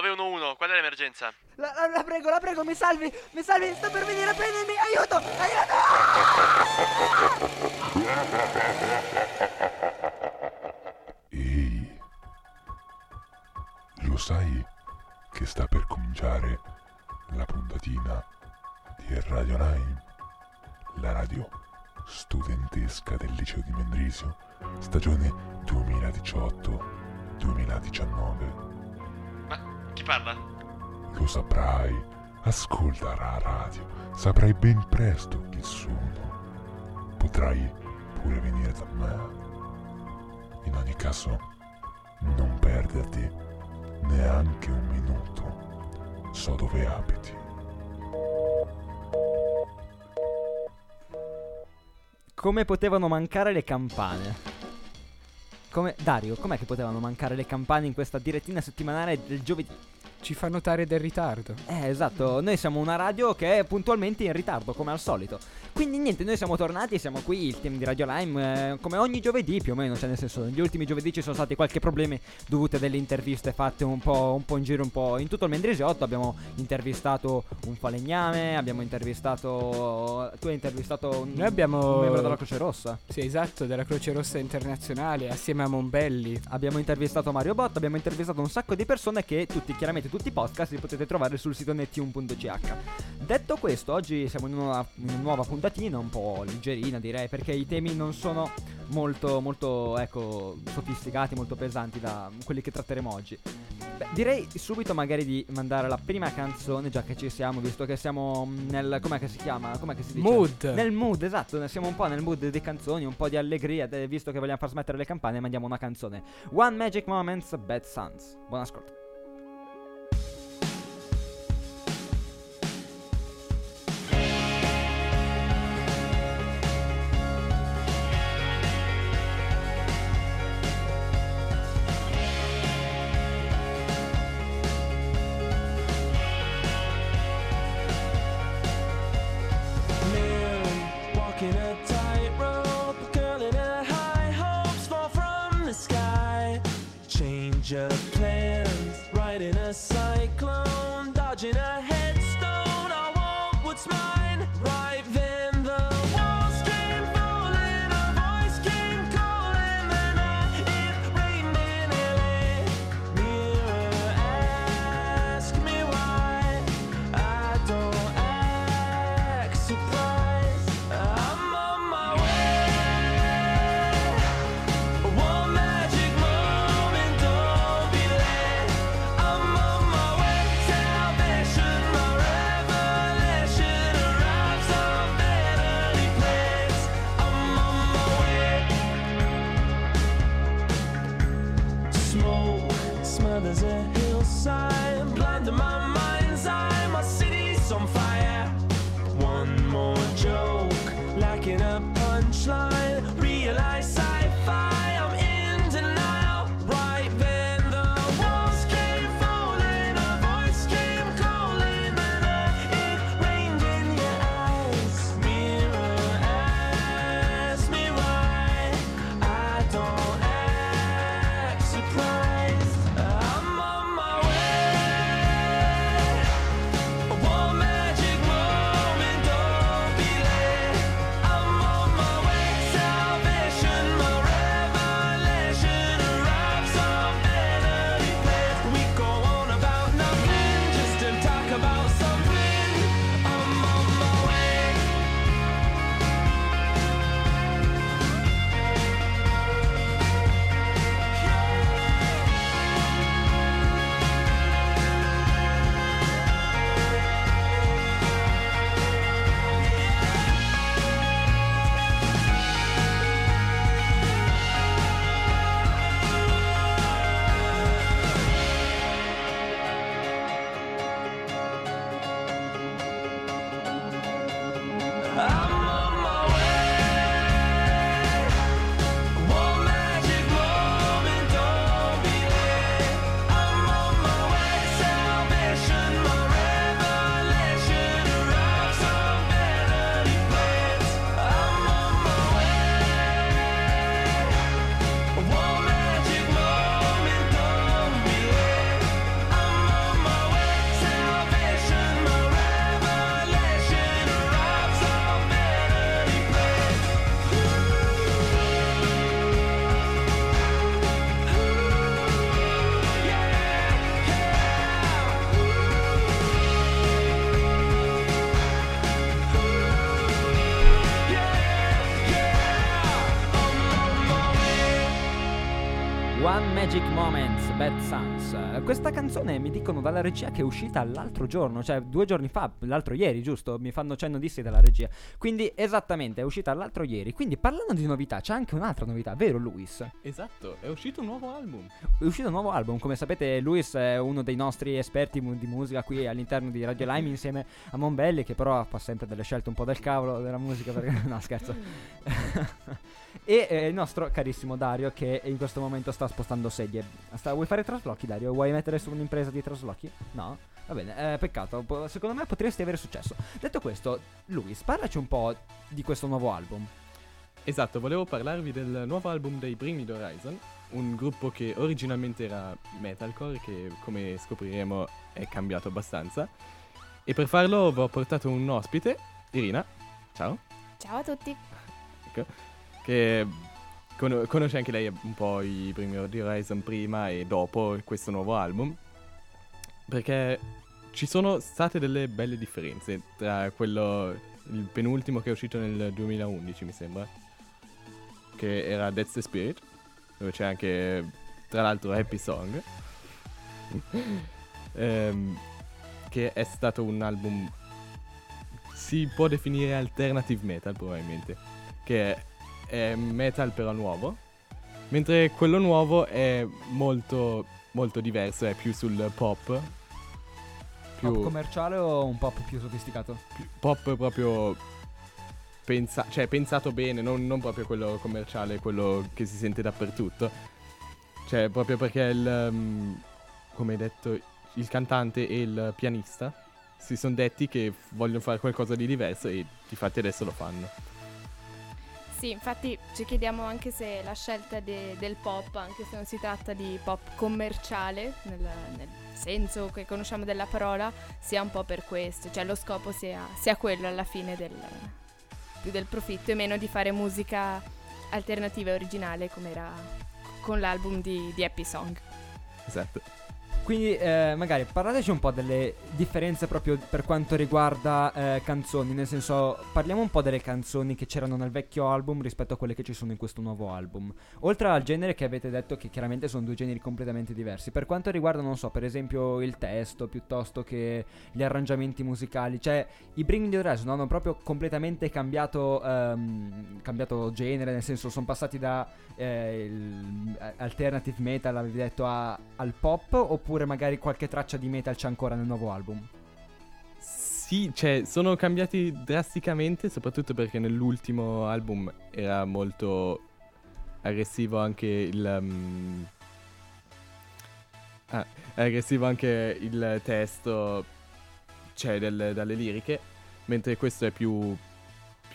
911, qual è l'emergenza? La, la- la prego, la prego, mi salvi, mi salvi, sto per venire a prendermi, aiuto, aiuto! Ehi, lo sai che sta per cominciare la puntatina di Radio 9, la radio studentesca del liceo di Mendrisio, stagione 2018-2019. Chi parla? Lo saprai, ascolta la radio, saprai ben presto chi sono. Potrai pure venire da me. In ogni caso, non perderti neanche un minuto. So dove abiti. Come potevano mancare le campane? Come, Dario, com'è che potevano mancare le campane in questa direttina settimanale del giovedì? Ci fa notare del ritardo. Eh, esatto, noi siamo una radio che è puntualmente in ritardo, come al solito. Quindi niente, noi siamo tornati, siamo qui, il team di Radio Lime, eh, come ogni giovedì più o meno, cioè nel senso, negli ultimi giovedì ci sono stati qualche problemi dovuti a delle interviste fatte un po', un po' in giro, un po' in tutto il Mendrisiotto. Abbiamo intervistato un falegname, abbiamo intervistato... Tu hai intervistato un, Noi abbiamo- un membro della Croce Rossa. Sì, esatto, della Croce Rossa Internazionale, assieme a Mombelli. Abbiamo intervistato Mario Bot, abbiamo intervistato un sacco di persone che tutti, chiaramente tutti i podcast li potete trovare sul sito nettune.ch. Detto questo, oggi siamo in una, in una nuova puntatina, un po' leggerina direi, perché i temi non sono molto, molto, ecco, sofisticati, molto pesanti da quelli che tratteremo oggi. Beh, direi subito magari di mandare la prima canzone, già che ci siamo, visto che siamo nel... com'è che si chiama? Com'è che si dice? Mood. Nel mood, esatto, siamo un po' nel mood di canzoni, un po' di allegria, visto che vogliamo far smettere le campane, mandiamo una canzone. One Magic Moments, Bad Sons. Buon ascolto. Magic Moments, Bad Sons. Questa canzone mi dicono dalla regia che è uscita l'altro giorno, cioè due giorni fa, l'altro ieri, giusto? Mi fanno cenno di sì dalla regia. Quindi esattamente, è uscita l'altro ieri. Quindi parlando di novità, c'è anche un'altra novità, vero Luis? Esatto, è uscito un nuovo album. È uscito un nuovo album, come sapete Luis è uno dei nostri esperti mu- di musica qui all'interno di Radio Lime insieme a Monbelli che però fa sempre delle scelte un po' del cavolo della musica perché no scherzo. e eh, il nostro carissimo Dario che in questo momento sta spostando sedie. Sta- vuoi fare traslochi Dario? Vuoi mettere su un'impresa di traslochi? No? Va bene, eh, peccato, secondo me potresti avere successo. Detto questo, Luis, parlaci un po' di questo nuovo album. Esatto, volevo parlarvi del nuovo album dei Bring Me The Horizon, un gruppo che originalmente era metalcore, che come scopriremo è cambiato abbastanza. E per farlo vi ho portato un ospite, Irina, ciao, Ciao a tutti. Che con- conosce anche lei un po' i Me The Horizon prima e dopo questo nuovo album, perché ci sono state delle belle differenze tra quello, il penultimo che è uscito nel 2011 mi sembra, che era That's the Spirit, dove c'è anche tra l'altro Happy Song, Ehm, che è stato un album, si può definire alternative metal probabilmente, che è, metal però nuovo, mentre quello nuovo è molto, molto diverso, è più sul pop, più Pop commerciale o un pop più sofisticato? più- pop proprio pensa- cioè, pensato bene, non, non proprio quello commerciale, quello che si sente dappertutto. Cioè, proprio perché il, um, come hai detto, il cantante e il pianista si sono detti che vogliono fare qualcosa di diverso e difatti adesso lo fanno. Sì, infatti ci chiediamo anche se la scelta de- del pop, anche se non si tratta di pop commerciale, nel, nel senso che conosciamo della parola, sia un po' per questo, cioè lo scopo sia, sia quello alla fine del, più del profitto e meno di fare musica alternativa e originale come era con l'album di, di Happy Song. Esatto. Quindi eh, magari parlateci un po' delle differenze proprio per quanto riguarda eh, canzoni, nel senso parliamo un po' delle canzoni che c'erano nel vecchio album rispetto a quelle che ci sono in questo nuovo album. Oltre al genere che avete detto che chiaramente sono due generi completamente diversi, per quanto riguarda non so, per esempio il testo piuttosto che gli arrangiamenti musicali, cioè i Bring the Horizon hanno proprio completamente cambiato, ehm, cambiato genere, nel senso sono passati da eh, il alternative metal, avevi detto, a- al pop oppure magari qualche traccia di metal c'è ancora nel nuovo album? Sì, cioè, sono cambiati drasticamente, soprattutto perché nell'ultimo album era molto aggressivo anche il... mm, ah, aggressivo anche il testo, cioè, del- dalle liriche, mentre questo è più,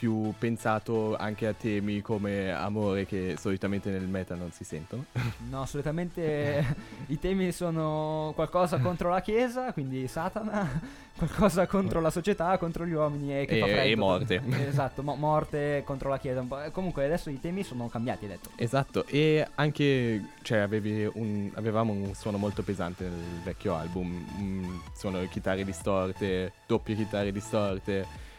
più pensato anche a temi come amore che solitamente nel metal non si sentono. No, solitamente i temi sono qualcosa contro la chiesa, quindi Satana, qualcosa contro la società, contro gli uomini e E- e morte. Esatto, mo- morte contro la chiesa. Eh, Comunque adesso i temi sono cambiati, hai detto. Esatto, e anche cioè, avevi un- avevamo un suono molto pesante nel vecchio album, un suono di chitarre distorte, doppie chitarre distorte.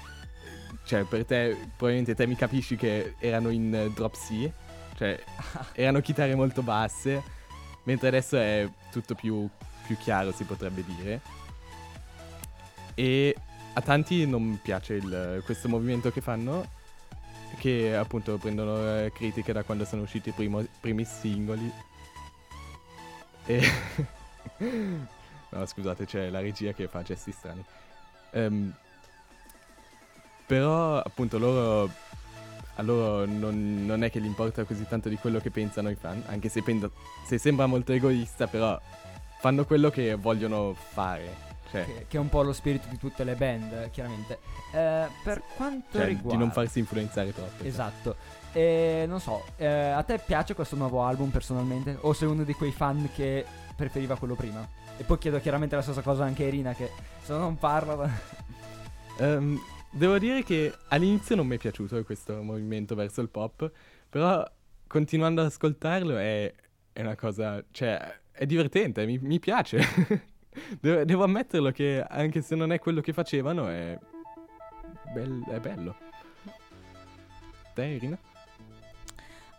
Cioè, per te, probabilmente te mi capisci che erano in eh, drop C, cioè erano chitarre molto basse, mentre adesso è tutto più, più chiaro, si potrebbe dire. E a tanti non piace il- questo movimento che fanno, che appunto prendono eh, critiche da quando sono usciti i primo- primi singoli. E... no, scusate, c'è la regia che fa gesti strani. Ehm, però appunto loro... A loro non, non è che gli importa così tanto di quello che pensano i fan, anche se, penda- se sembra molto egoista, però fanno quello che vogliono fare. Cioè, Che, che è un po' lo spirito di tutte le band, chiaramente. Eh, per quanto cioè, riguarda... di non farsi influenzare troppo. Esatto. E non so, eh, a te piace questo nuovo album personalmente? O sei uno di quei fan che preferiva quello prima? E poi chiedo chiaramente la stessa cosa anche a Irina che se no non parla... Ehm, devo dire che all'inizio non mi è piaciuto questo movimento verso il pop, però continuando ad ascoltarlo è, è una cosa, cioè, è divertente, mi, mi piace. devo, devo ammetterlo che anche se non è quello che facevano è, bel- è bello. Te Irina?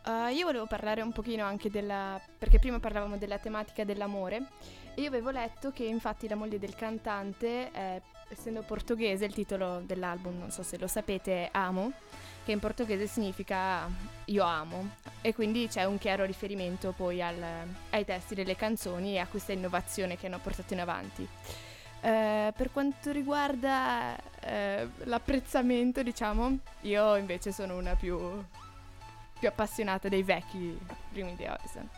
Uh, io volevo parlare un pochino anche della... perché prima parlavamo della tematica dell'amore e io avevo letto che infatti la moglie del cantante, eh, essendo portoghese, il titolo dell'album, non so se lo sapete, è Amo, che in portoghese significa io amo e quindi c'è un chiaro riferimento poi al- ai testi delle canzoni e a questa innovazione che hanno portato in avanti. Eh, per quanto riguarda eh, l'apprezzamento, diciamo, io invece sono una più, più appassionata dei vecchi primi di Ocean.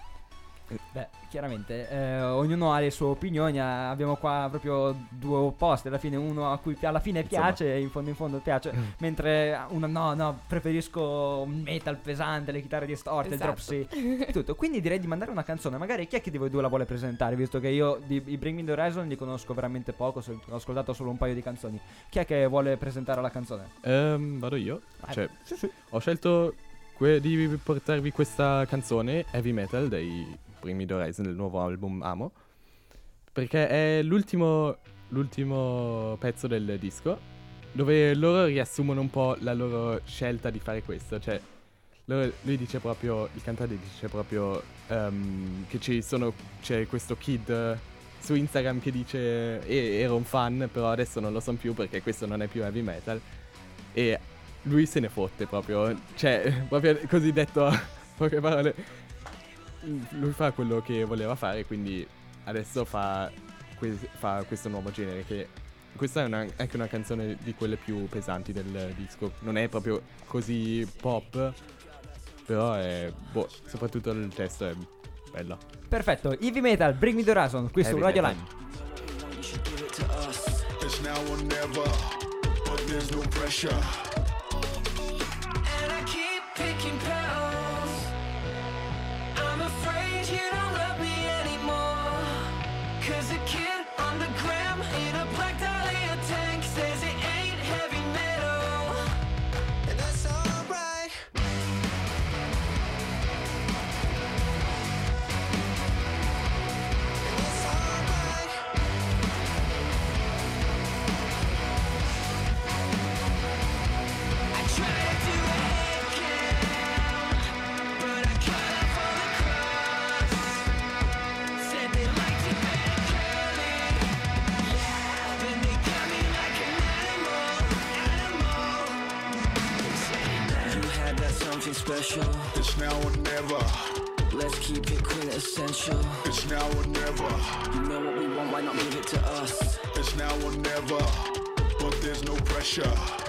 Beh, chiaramente, eh, ognuno ha le sue opinioni, ah, abbiamo qua proprio due opposti, alla fine uno a cui alla fine piace e in fondo in fondo piace, mentre uno no, no, preferisco un metal pesante, le chitarre distorte, Esatto. il drop C, tutto. Quindi direi di mandare una canzone, magari chi è che di voi due la vuole presentare, visto che io di, i Bring Me The Horizon li conosco veramente poco, ho ascoltato solo un paio di canzoni. Chi è che vuole presentare la canzone? Ehm, vado io. Ah, Cioè, sì, sì. ho scelto que- di portarvi questa canzone heavy metal dei primi The Horizon del nuovo album Amo. Perché è l'ultimo, l'ultimo pezzo del disco dove loro riassumono un po' la loro scelta di fare questo. Cioè, loro- lui dice proprio, il cantante dice proprio ehm, che ci sono, c'è questo kid su Instagram che dice "Eh, ero un fan, però adesso non lo sono più perché questo non è più heavy metal. E lui se ne fotte proprio, cioè, proprio così detto poche parole. Lui fa quello che voleva fare, quindi adesso fa, que- fa questo nuovo genere che... Questa è una- anche una canzone di quelle più pesanti del disco. Non è proprio così pop, però è... Boh, soprattutto il testo è bello. Perfetto, Heavy Metal, Bring Me The Horizon, qui su Heavy Radio metal. Line. It's now or never, but there's no pressure. And I keep picking now or never. Let's keep it quintessential. It's now or never. You know what we want, why not give it to us? It's now or never, but there's no pressure.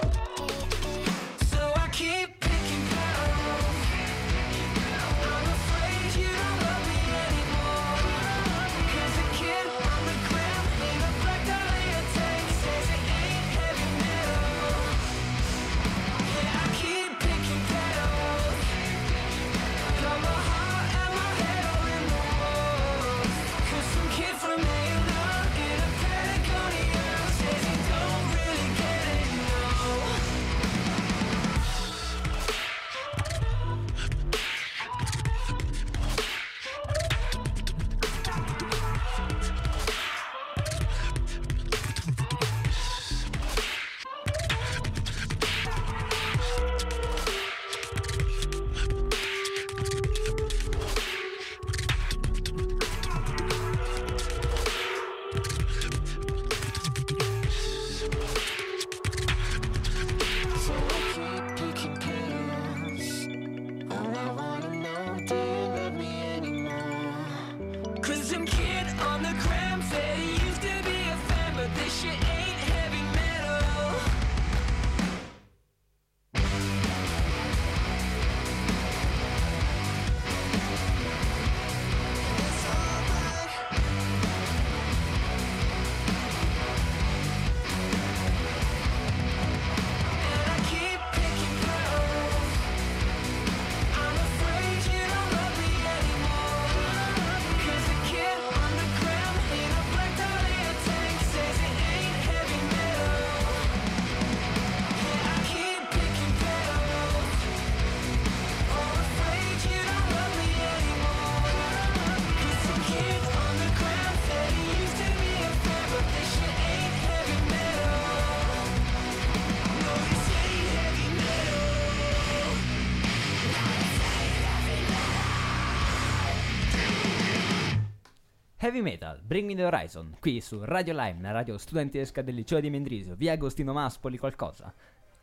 Heavy Metal, Bring Me the Horizon, qui su Radio Lime, la radio studentesca del liceo di Mendrisio, via Agostino Maspoli qualcosa.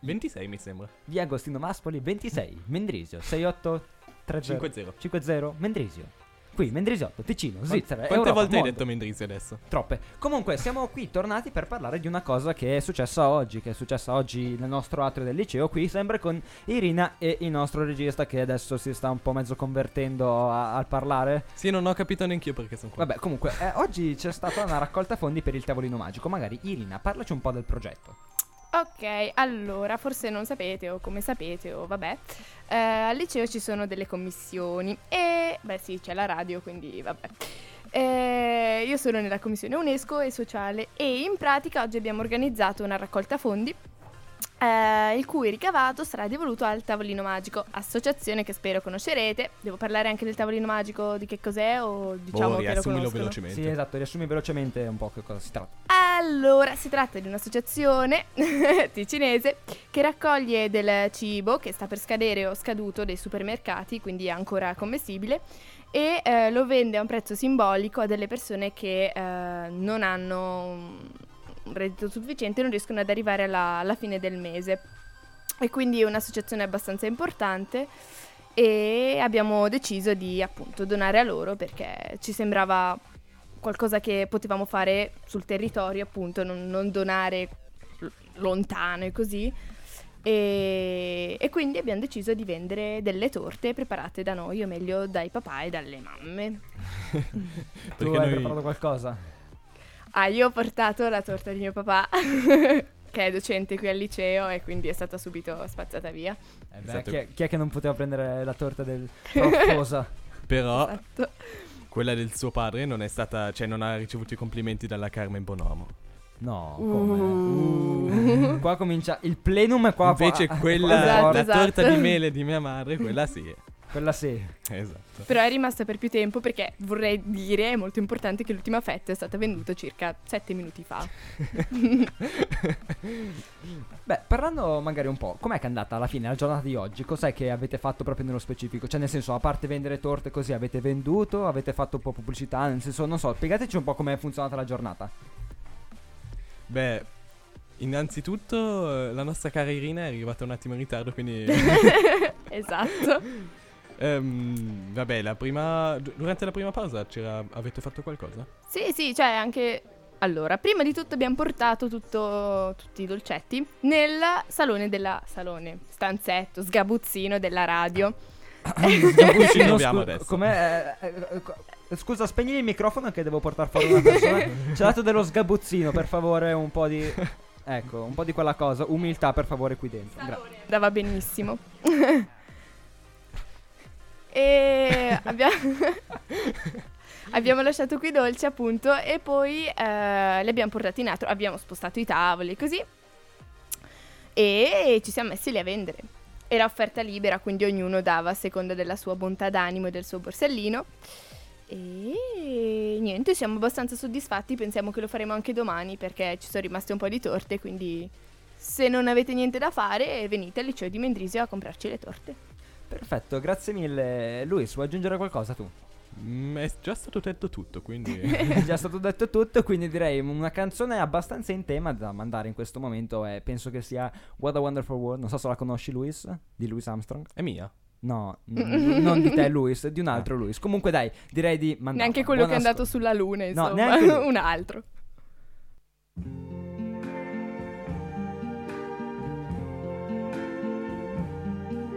26 mi sembra. Via Agostino Maspoli 26, Mendrisio 6830 50. 50 Mendrisio. Qui Mendrisiotto, Ticino, Svizzera, Quante Europa, volte hai mondo. detto Mendrisio adesso? Troppe. Comunque, siamo qui tornati per parlare di una cosa che è successa oggi. Che è successa oggi nel nostro atrio del liceo. Qui, sempre con Irina e il nostro regista, che adesso si sta un po' mezzo convertendo a- al parlare. Sì, non ho capito neanch'io perché sono qua. Vabbè, comunque, eh, oggi c'è stata una raccolta fondi per il tavolino magico. Magari, Irina, parlaci un po' del progetto. Ok, allora, forse non sapete o come sapete o vabbè, eh, al liceo ci sono delle commissioni e, beh sì, c'è la radio, quindi vabbè. Eh, io sono nella commissione UNESCO e sociale e in pratica oggi abbiamo organizzato una raccolta fondi eh, il cui ricavato sarà devoluto al Tavolino Magico, associazione che spero conoscerete. Devo parlare anche del Tavolino Magico, di che cos'è o diciamo boh, che lo conoscono? velocemente. Sì, esatto, riassumi velocemente un po' che cosa si tratta. Allora, si tratta di un'associazione ticinese che raccoglie del cibo che sta per scadere o scaduto dei supermercati, quindi è ancora commestibile, e eh, lo vende a un prezzo simbolico a delle persone che eh, non hanno reddito sufficiente non riescono ad arrivare alla, alla fine del mese. E quindi è un'associazione abbastanza importante e abbiamo deciso di appunto donare a loro perché ci sembrava qualcosa che potevamo fare sul territorio, appunto, non, non donare lontano e così. E, e quindi abbiamo deciso di vendere delle torte preparate da noi, o meglio dai papà e dalle mamme. Tu hai noi- preparato qualcosa? Ah, io ho portato la torta di mio papà, che è docente qui al liceo e quindi è stata subito spazzata via. Eh beh, Esatto. chi, è, chi è che non poteva prendere la torta del proffosa? Però Esatto. quella del suo padre non è stata, cioè non ha ricevuto i complimenti dalla Carmen Bonomo. No, Uh. come? Qua comincia il plenum e qua Invece qua- quella, Esatto, la esatto. torta di mele di mia madre, quella sì. Quella sì. Esatto. Però è rimasta per più tempo perché vorrei dire, è molto importante, che l'ultima fetta è stata venduta circa 7 minuti fa. Beh, parlando magari un po', com'è che è andata alla fine la giornata di oggi? Cos'è che avete fatto proprio nello specifico? Cioè, nel senso, a parte vendere torte così, avete venduto, avete fatto un po' pubblicità, nel senso, non so, spiegateci un po' com'è funzionata la giornata. Beh, innanzitutto eh, la nostra cara Irina è arrivata un attimo in ritardo, quindi... esatto. Ehm, vabbè, la prima... du- Durante la prima pausa c'era... avete fatto qualcosa? Sì, sì, cioè anche... Allora, prima di tutto abbiamo portato tutto, tutti i dolcetti nel salone della... salone, stanzetto, sgabuzzino della radio. Ci No, troviamo scu- adesso. Com'è? eh, eh, Scusa, spegni il microfono che devo portare fuori una persona. Ci ha dato dello sgabuzzino, per favore, un po' di... Ecco, un po' di quella cosa. Umiltà, per favore, qui dentro. Gra- Andava benissimo. e abbiamo... abbiamo lasciato qui i dolci appunto e poi eh, li abbiamo portati in altro, abbiamo spostato i tavoli così e ci siamo messi lì a vendere. Era offerta libera, quindi ognuno dava a seconda della sua bontà d'animo e del suo borsellino. E niente, siamo abbastanza soddisfatti, pensiamo che lo faremo anche domani perché ci sono rimaste un po' di torte, quindi se non avete niente da fare venite al liceo di Mendrisio a comprarci le torte. Perfetto, grazie mille. Luis, vuoi aggiungere qualcosa tu? Mm, è già stato detto tutto, quindi... È già stato detto tutto, quindi direi una canzone abbastanza in tema da mandare in questo momento. E penso che sia What a Wonderful World. Non so se la conosci, Luis, di Louis Armstrong. è mia. No, n- non di te, Luis, di un altro Luis. Comunque, dai, direi di mandare. Neanche quello che è andato sulla luna, insomma, neanche lui. un altro.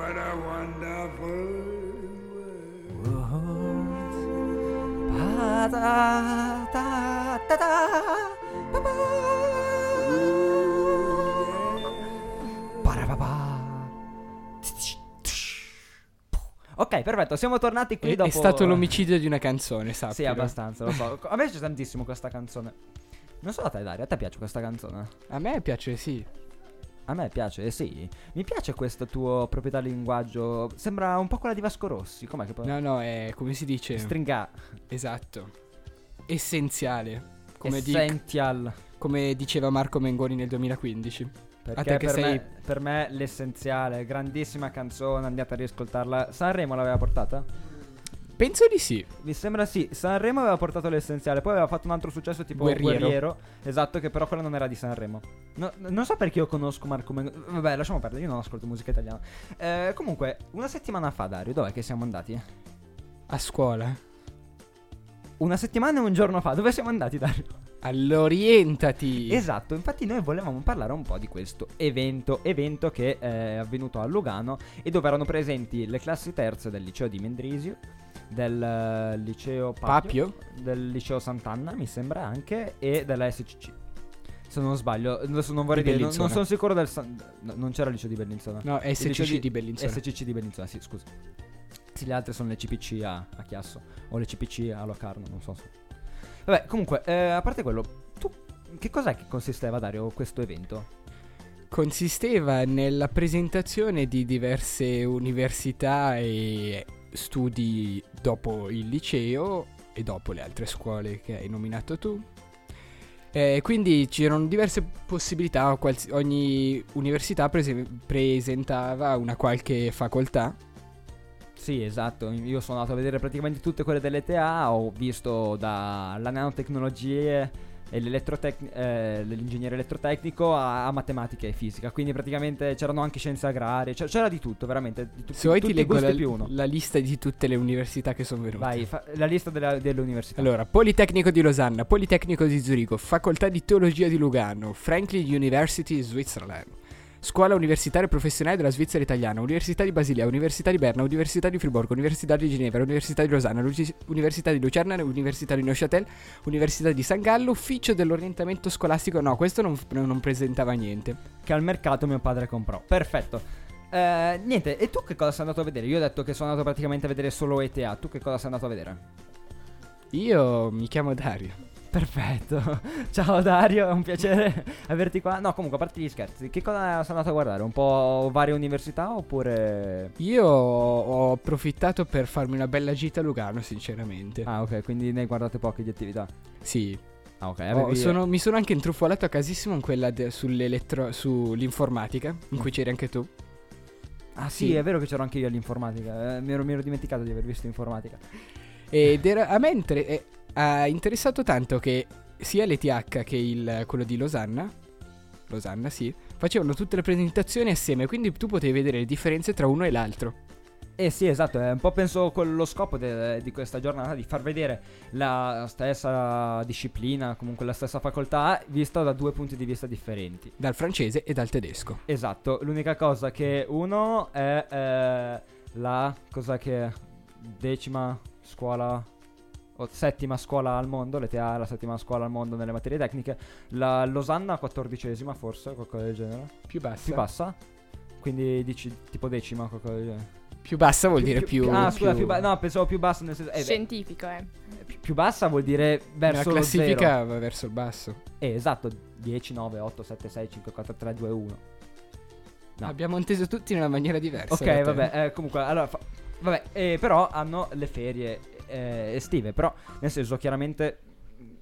what a wonderful world. Ok, perfetto, siamo tornati qui È, dopo... è stato l'omicidio di una canzone, sappilo. Sì, abbastanza, lo so. A me piace tantissimo questa canzone. Non so a te, Dario, a te piace questa canzone? A me piace, sì. A me piace, eh, sì. Mi piace questo tuo proprietà linguaggio. Sembra un po' quella di Vasco Rossi. Com'è che poi... No, no, è come si dice? Stringa. esatto. Essenziale. Come, di- Essential. come diceva Marco Mengoni nel 2015. Perché te che per, sei- me, per me l'essenziale, grandissima canzone, andate a riascoltarla. Sanremo l'aveva portata? Penso di sì. Mi sembra sì. Sanremo aveva portato l'essenziale, poi aveva fatto un altro successo tipo Guerriero. Guerriero. esatto, che però quello non era di Sanremo. No, non so perché io conosco Marco Mengoni. Vabbè, lasciamo perdere, io non ascolto musica italiana. Eh, comunque, una settimana fa, Dario, dov'è che siamo andati? A scuola. Una settimana e un giorno fa, dove siamo andati, Dario? All'orientati. Esatto, infatti noi volevamo parlare un po' di questo evento, evento che è avvenuto a Lugano e dove erano presenti le classi terze del liceo di Mendrisio, del eh, liceo Papio, Papio? del liceo Sant'Anna, mi sembra anche, e della SCC. Se non sbaglio, adesso non vorrei Di dire, non, non sono sicuro del... San- no, non c'era il liceo di Bellinzona. No, SCC di Bellinzona. SCC di Bellinzona, sì, scusa. Sì, le altre sono le CPC a, a Chiasso o le CPC a Locarno, non so. se- Vabbè, comunque, eh, a parte quello, tu che cos'è che consisteva, Dario, questo evento? Consisteva nella presentazione di diverse università e studi dopo il liceo e dopo le altre scuole che hai nominato tu. Eh, quindi c'erano diverse possibilità, quals- ogni università prese- presentava una qualche facoltà. Sì, esatto, io sono andato a vedere praticamente tutte quelle dell'ETA, ho visto dalle nanotecnologie e l'elettrotec- eh, l'ingegnere elettrotecnico a, a matematica e fisica, quindi praticamente c'erano anche scienze agrarie, cioè, c'era di tutto, veramente, di tutti, Se vuoi ti leggo la, la lista di tutte le università che sono venute. Vai, fa- la lista della- delle università. Allora, Politecnico di Losanna, Politecnico di Zurigo, Facoltà di Teologia di Lugano, Franklin University Switzerland, Scuola Universitaria Professionale della Svizzera Italiana, Università di Basilea, Università di Berna, Università di Friburgo, Università di Ginevra, Università di Losanna, Luci- Università di Lucerna, Università di Neuchâtel, Università di San Gallo, Ufficio dell'orientamento scolastico. No, questo non, non presentava niente. che al mercato mio padre comprò. Perfetto. Eh, niente, e tu che cosa sei andato a vedere? Io ho detto che sono andato praticamente a vedere solo ETA. Tu che cosa sei andato a vedere? Io mi chiamo Dario. Perfetto. Ciao Dario, è un piacere averti qua. No, comunque, a parte gli scherzi, che cosa sei andato a guardare? Un po' varie università oppure. Io ho approfittato per farmi una bella gita a Lugano, sinceramente. Ah, ok, quindi ne guardate poche di attività. Sì, Ah, ok. Oh, avevi- sono- mi sono anche intrufolato a casissimo in quella de- sull'elettro- sull'informatica, in cui c'eri anche tu. Ah, sì, sì. è vero che c'ero anche io all'informatica. Eh, mi, ero, mi ero dimenticato di aver visto informatica. Ed era, a me inter- eh, ha interessato tanto che sia l'ETH che il, quello di Losanna, Losanna sì, facevano tutte le presentazioni assieme, quindi tu potevi vedere le differenze tra uno e l'altro. Eh sì, esatto, è un po' penso quello scopo de- di questa giornata di far vedere la stessa disciplina, comunque la stessa facoltà, vista da due punti di vista differenti. Dal francese e dal tedesco. Esatto, l'unica cosa che uno è eh, la cosa che decima scuola settima scuola al mondo, l'ETA è la settima scuola al mondo nelle materie tecniche, la Losanna quattordicesima forse, qualcosa del genere, Più bassa. più bassa, quindi dici tipo decima, qualcosa del genere. Più bassa vuol dire più. Ah, scusa, più ba- no, pensavo più basso nel senso. eh, Scientifico, eh. più- più bassa vuol dire La verso lo classifica zero. va verso il basso. Eh, esatto, 10, 9, 8, 7, 6, 5, 4, 3, 2, 1. No. Abbiamo inteso tutti in una maniera diversa. Ok, vabbè, eh, comunque, allora, fa- vabbè, eh, però hanno le ferie eh, estive, però nel senso chiaramente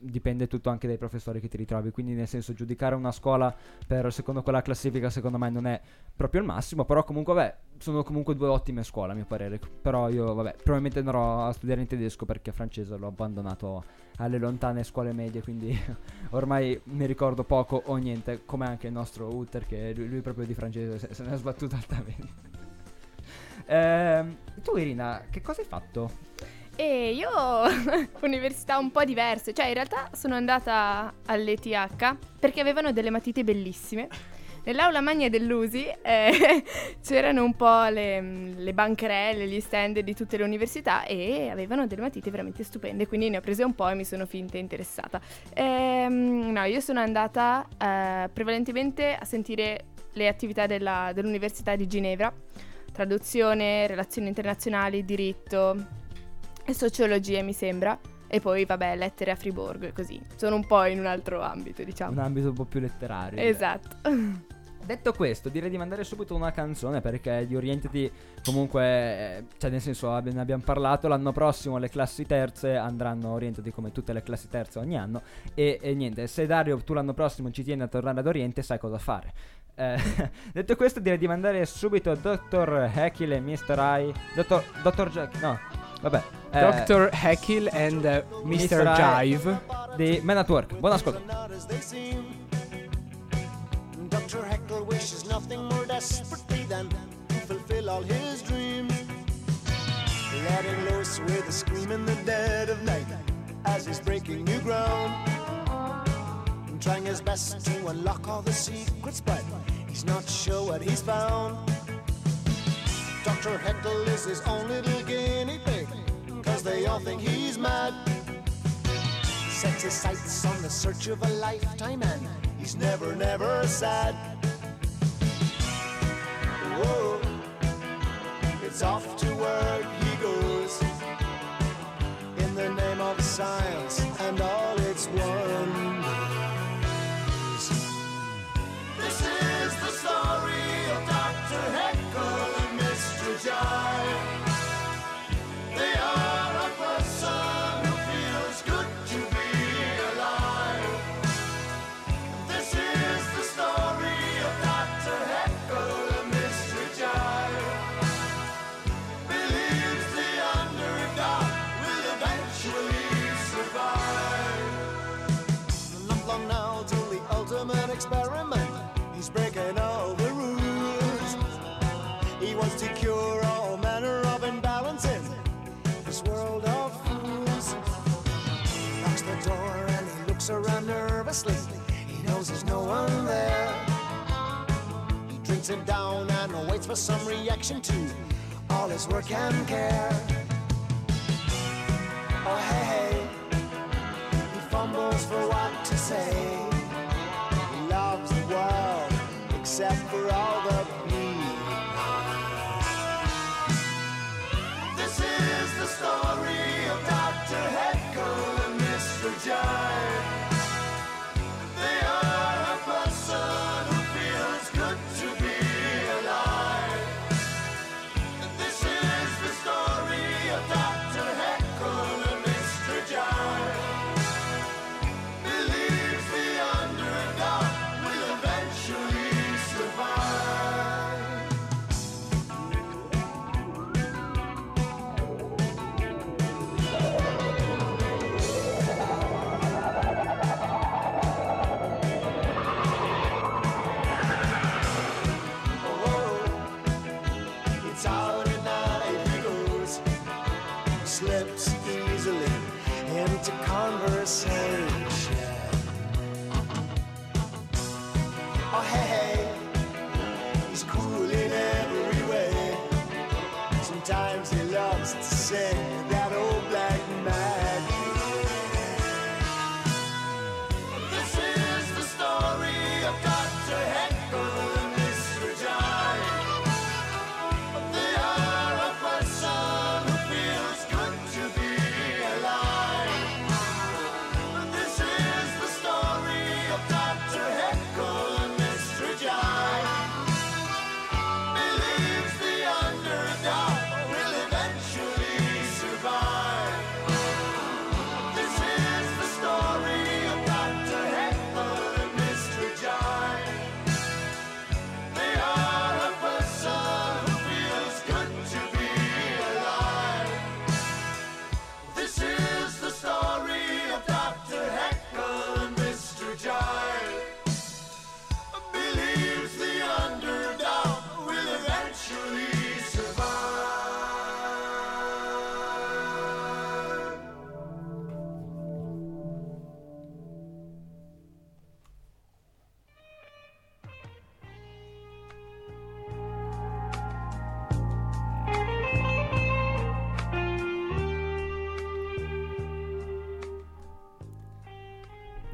dipende tutto anche dai professori che ti ritrovi, quindi nel senso giudicare una scuola per secondo quella classifica secondo me non è proprio il massimo, però comunque vabbè, sono comunque due ottime scuole a mio parere, però io vabbè, probabilmente andrò a studiare in tedesco perché francese l'ho abbandonato alle lontane scuole medie, quindi ormai mi ricordo poco o niente, come anche il nostro Utter che lui, lui proprio di francese se, se ne è sbattuto altamente. Ehm, tu Irina, che cosa hai fatto? E io università un po' diverse, cioè in realtà sono andata all'ETH perché avevano delle matite bellissime. Nell'aula magna dell'USI eh, c'erano un po' le, le bancherelle, gli stand di tutte le università e avevano delle matite veramente stupende, quindi ne ho prese un po' e mi sono finta interessata. Ehm, no, io sono andata eh, prevalentemente a sentire le attività della- dell'Università di Ginevra, traduzione, relazioni internazionali, diritto e sociologia mi sembra. E poi, vabbè, lettere a Friburgo e così. Sono un po' in un altro ambito, diciamo. Un ambito un po' più letterario. Esatto. Detto questo, direi di mandare subito una canzone perché di Orientati comunque, eh, cioè nel senso ne abbiamo parlato, l'anno prossimo le classi terze andranno Orientati come tutte le classi terze ogni anno e, e niente, se Dario tu l'anno prossimo ci tieni a tornare ad Oriente sai cosa fare. Eh, detto questo direi di mandare subito Dr. Heckle e Mr. I, Dr. Dr. Jack, no, vabbè. eh, Dr. Heckle and uh, Mr. Mr. Jive. di Men at Work. Buon ascolto. not as they seem. Dr. Heckle wishes nothing more desperately than to fulfill all his dreams. Letting loose with a scream in the dead of night as he's breaking new ground. Trying his best to unlock all the secrets, but he's not sure what he's found. Dr. Heckle is his own little guinea pig, cause they all think he's mad. Sets his sights on the search of a lifetime and he's never, never sad. Whoa, it's off to work He knows there's no one there. He drinks it down and waits for some reaction to all his work and care. Oh, hey, hey. He fumbles for what to say. He loves the world except for all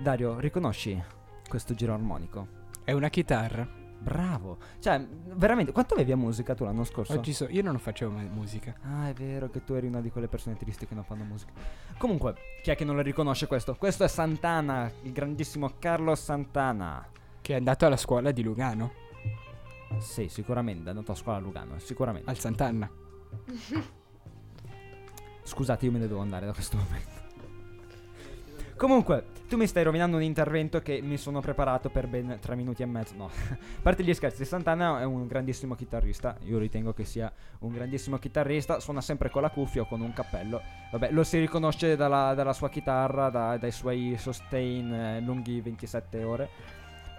Dario, riconosci questo giro armonico? È una chitarra. Bravo. Cioè, veramente, quanto avevi a musica tu l'anno scorso? Oggi so- io non facevo mai musica. Ah, è vero che tu eri una di quelle persone tristi che non fanno musica. Comunque, chi è che non lo riconosce questo? Questo è Santana, il grandissimo Carlos Santana. Che è andato alla scuola di Lugano, Sì, sicuramente, è andato a scuola a Lugano, sicuramente. al Sant'Anna. Scusate, io me ne devo andare da questo momento. Comunque, tu mi stai rovinando un intervento che mi sono preparato per ben tre minuti e mezzo. No, a parte gli scherzi, Santana è un grandissimo chitarrista. Io ritengo che sia un grandissimo chitarrista. Suona sempre con la cuffia o con un cappello. Vabbè, lo si riconosce dalla, dalla sua chitarra, da- dai suoi sustain eh, lunghi 27 ore.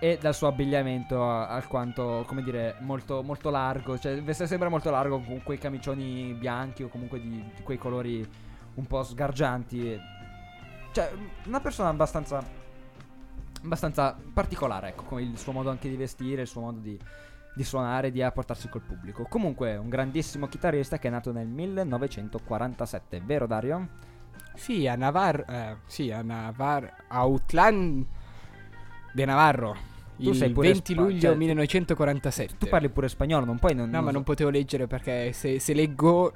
E dal suo abbigliamento alquanto, come dire, molto, molto largo. Cioè, sempre molto largo con quei camicioni bianchi o comunque di, di quei colori un po' sgargianti. Cioè, una persona abbastanza. abbastanza particolare, ecco, con il suo modo anche di vestire, il suo modo di, di suonare, di apportarsi col pubblico. Comunque, un grandissimo chitarrista che è nato nel 1947, vero Dario? Sì, a Navarro. Eh, sì, a Navarro. Outland de Navarro. Tu il sei pure 20 spa- luglio cioè, 1947. Tu parli pure spagnolo, non puoi. Non, No, ma non potevo leggere perché se, se leggo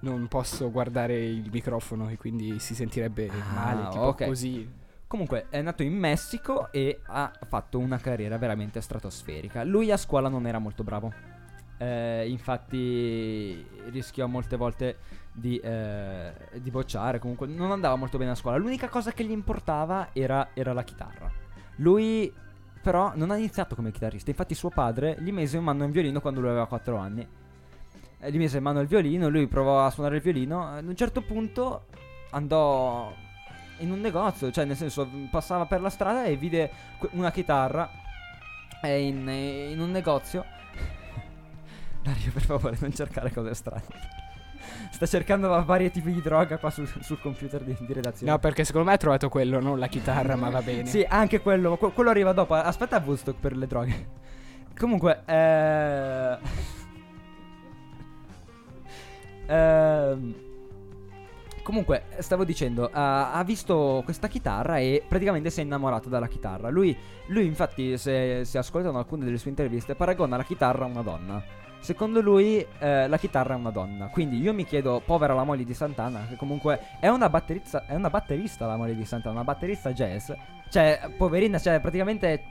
non posso guardare il microfono e quindi si sentirebbe Ah, male, tipo ok. così. Comunque è nato in Messico e ha fatto una carriera veramente stratosferica. Lui a scuola non era molto bravo. Eh, infatti rischiò molte volte di, eh, di bocciare. Comunque non andava molto bene a scuola. L'unica cosa che gli importava era, era la chitarra. Lui però non ha iniziato come chitarrista. Infatti suo padre gli mise in mano un violino quando lui aveva 4 anni. Gli mise in mano il violino, lui provò a suonare il violino. Ad un certo punto andò in un negozio, cioè nel senso passava per la strada e vide una chitarra in, in un negozio. Dario, per favore, non cercare cose strane. Sta cercando va- vari tipi di droga qua sul, sul computer di, di redazione. No, perché secondo me ha trovato quello, non la chitarra, ma va bene. Sì, anche quello, que- quello arriva dopo. Aspetta a Woodstock per le droghe. Comunque, eh... Ehm, Comunque, stavo dicendo, ha- ha visto questa chitarra e praticamente si è innamorato della chitarra. Lui, lui infatti, se, se ascoltano alcune delle sue interviste, paragona la chitarra a una donna. Secondo lui, eh, la chitarra è una donna. Quindi io mi chiedo, povera la moglie di Santana, che comunque è una batterista, è una batterista la moglie di Santana, una batterista jazz. Cioè, poverina, cioè, praticamente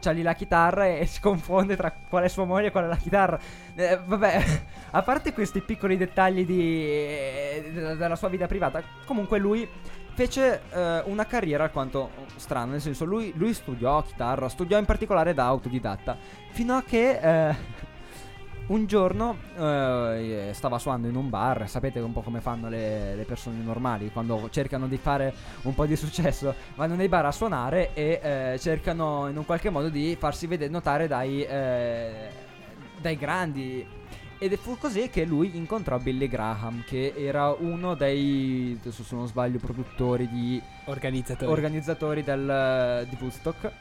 c'ha lì la chitarra e si confonde tra qual è sua moglie e qual è la chitarra. Eh, vabbè, a parte questi piccoli dettagli di, eh, della, della sua vita privata, comunque lui fece eh, una carriera alquanto strana, nel senso lui, lui studiò chitarra, studiò in particolare da autodidatta, fino a che eh, un giorno eh, stava suonando in un bar, sapete un po' come fanno le, le persone normali quando cercano di fare un po' di successo, vanno nei bar a suonare e eh, cercano in un qualche modo di farsi vedere, notare dai, eh, dai grandi. Ed fu così che lui incontrò Billy Graham, che era uno dei, se non sbaglio, produttori di Organizzatori. organizzatori del, di Woodstock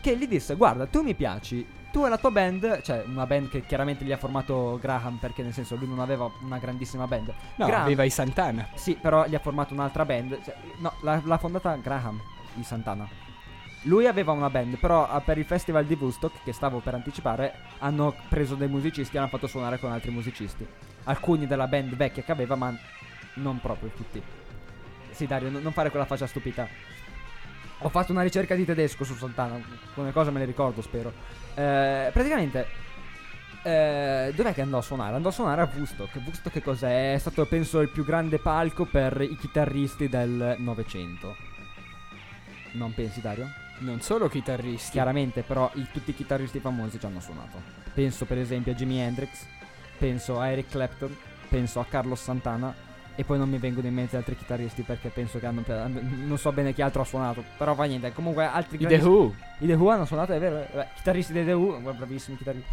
che gli disse guarda tu mi piaci tu e la tua band cioè una band che chiaramente gli ha formato Graham perché nel senso lui non aveva una grandissima band. No, Graham, aveva i Santana. sì però gli ha formato un'altra band cioè, no l'ha, l'ha fondata Graham di Santana. Lui aveva una band però ah, per il festival di Woodstock che stavo per anticipare hanno preso dei musicisti e hanno fatto suonare con altri musicisti. Alcuni della band vecchia che aveva ma non proprio tutti. Sì Dario non fare quella faccia stupita ho fatto una ricerca di tedesco su Santana, alcune cose me le ricordo, spero. Eh, praticamente, eh, dov'è che andò a suonare? Andò a suonare a Woodstock. Woodstock che cos'è? È stato, penso, il più grande palco per i chitarristi del Novecento. Non pensi, Dario? Non solo chitarristi. Chiaramente, però, i- tutti i chitarristi famosi ci hanno suonato. Penso, per esempio, a Jimi Hendrix, penso a Eric Clapton, penso a Carlos Santana. E poi non mi vengono in mente altri chitarristi perché penso che hanno. Non so bene chi altro ha suonato. Però fa niente. Comunque, altri I The Who i The Who hanno suonato, è vero? Beh, chitarristi dei The Who, bravissimi chitarristi.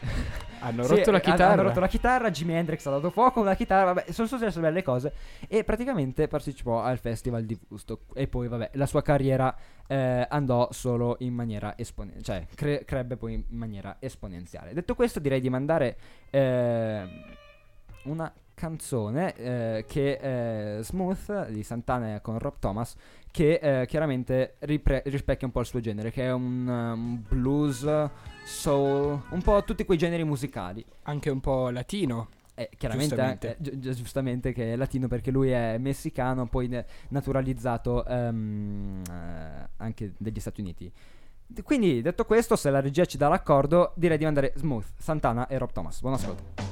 hanno Sì, rotto la chitarra. Hanno rotto la chitarra, Jimi Hendrix ha dato fuoco una chitarra, vabbè, sono successe belle cose. E praticamente partecipò al festival di Woodstock. E poi, vabbè, la sua carriera eh, andò solo in maniera esponenziale. Cioè, cre- crebbe poi in maniera esponenziale. Detto questo, direi di mandare eh, una canzone eh, che è Smooth di Santana con Rob Thomas che eh, chiaramente ripre- rispecchia un po' il suo genere che è un um, blues, soul, un po' tutti quei generi musicali. Anche un po' latino. Eh, chiaramente, eh, giustamente. Eh, gi- giustamente. che è latino perché lui è messicano, poi ne- naturalizzato um, anche degli Stati Uniti. Quindi detto questo, se la regia ci dà l'accordo, direi di mandare Smooth, Santana e Rob Thomas. Buon ascolto.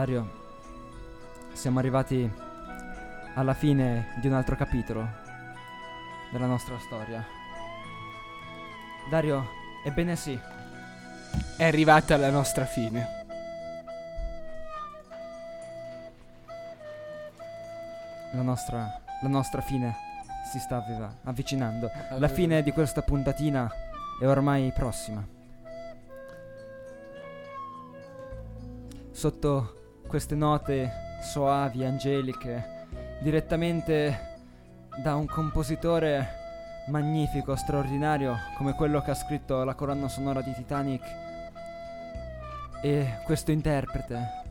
Dario, siamo arrivati alla fine di un altro capitolo della nostra storia. Dario, ebbene sì, è arrivata la nostra fine. La nostra, la nostra fine si sta avviva, avvicinando. Allora. La fine di questa puntatina è ormai prossima. Sotto queste note soavi, angeliche, direttamente da un compositore magnifico, straordinario, come quello che ha scritto la colonna sonora di Titanic. E questo interprete,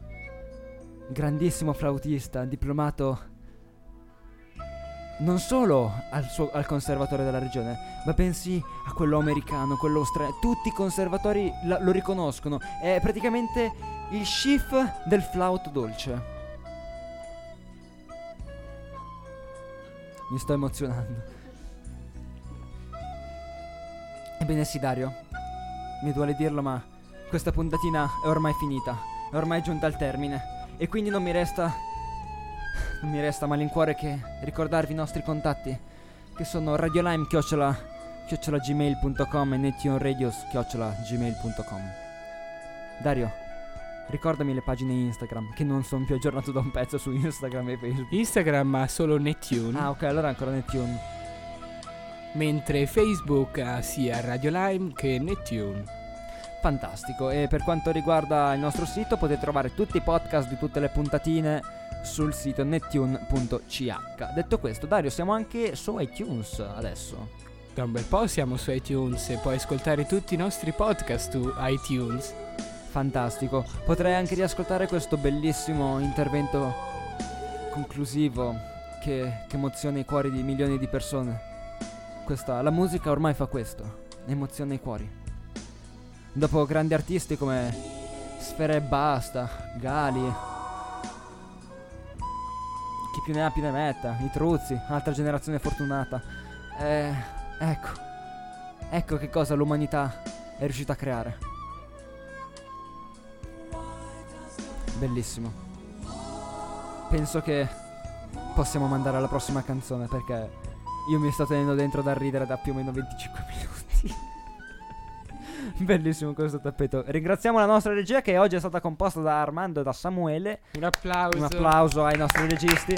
grandissimo flautista, diplomato non solo al, suo, al conservatore della regione, ma bensì a quello americano, quello australiano. Tutti i conservatori la, lo riconoscono. È praticamente il chief del flauto dolce. Mi sto emozionando. Ebbene sì, Dario. Mi duole dirlo, ma questa puntatina è ormai finita. È ormai giunta al termine. E quindi non mi resta. Non mi resta malincuore che ricordarvi i nostri contatti. Che sono radiolime chiocciola, chiocciola gmail.com e netionradios chiocciola gmail.com. Dario, ricordami le pagine Instagram, che non sono più aggiornato da un pezzo su Instagram e Facebook. Instagram ha solo Nettune, Ah, ok, allora ancora Netune. mentre Facebook ha sia Radio Lime che Nettune. Fantastico. E per quanto riguarda il nostro sito, potete trovare tutti i podcast di tutte le puntatine sul sito nettune.ch. Detto questo, Dario, siamo anche su iTunes adesso. Da un bel po' siamo su iTunes e puoi ascoltare tutti i nostri podcast su iTunes. Fantastico. Potrei anche riascoltare questo bellissimo intervento conclusivo che, che emoziona i cuori di milioni di persone. Questa, la musica ormai fa questo, emoziona i cuori. Dopo grandi artisti come Sfera e Basta, Gali, chi più ne ha più ne metta, i Truzzi, altra generazione fortunata. Eh, ecco, ecco che cosa l'umanità è riuscita a creare. Bellissimo. Penso che possiamo mandare alla prossima canzone perché io mi sto tenendo dentro da ridere da più o meno 25 minuti. Bellissimo questo tappeto. Ringraziamo la nostra regia che oggi è stata composta da Armando e da Samuele. Un applauso. Un applauso ai nostri registi.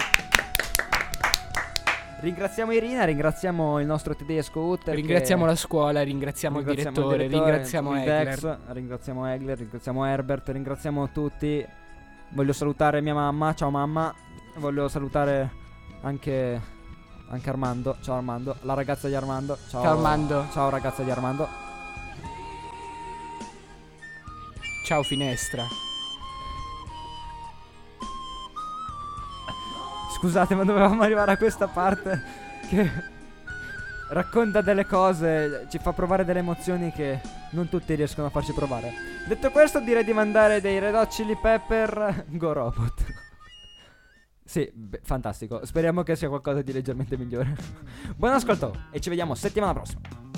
Ringraziamo Irina, ringraziamo il nostro tedesco Utter. Ringraziamo la scuola, ringraziamo, ringraziamo il direttore, ringraziamo il Egler. Dex, ringraziamo Egler, ringraziamo Herbert, ringraziamo tutti. Voglio salutare mia mamma, ciao mamma. Voglio salutare anche, anche Armando, ciao Armando, la ragazza di Armando. Ciao, Ciao, Armando. Ciao ragazza di Armando. Ciao finestra. Scusate, ma dovevamo arrivare a questa parte che racconta delle cose, ci fa provare delle emozioni che non tutti riescono a farci provare. Detto questo, direi di mandare dei Red Hot Chili Pepper Go Robot. sì, beh, fantastico. Speriamo che sia qualcosa di leggermente migliore. Buon ascolto e ci vediamo settimana prossima.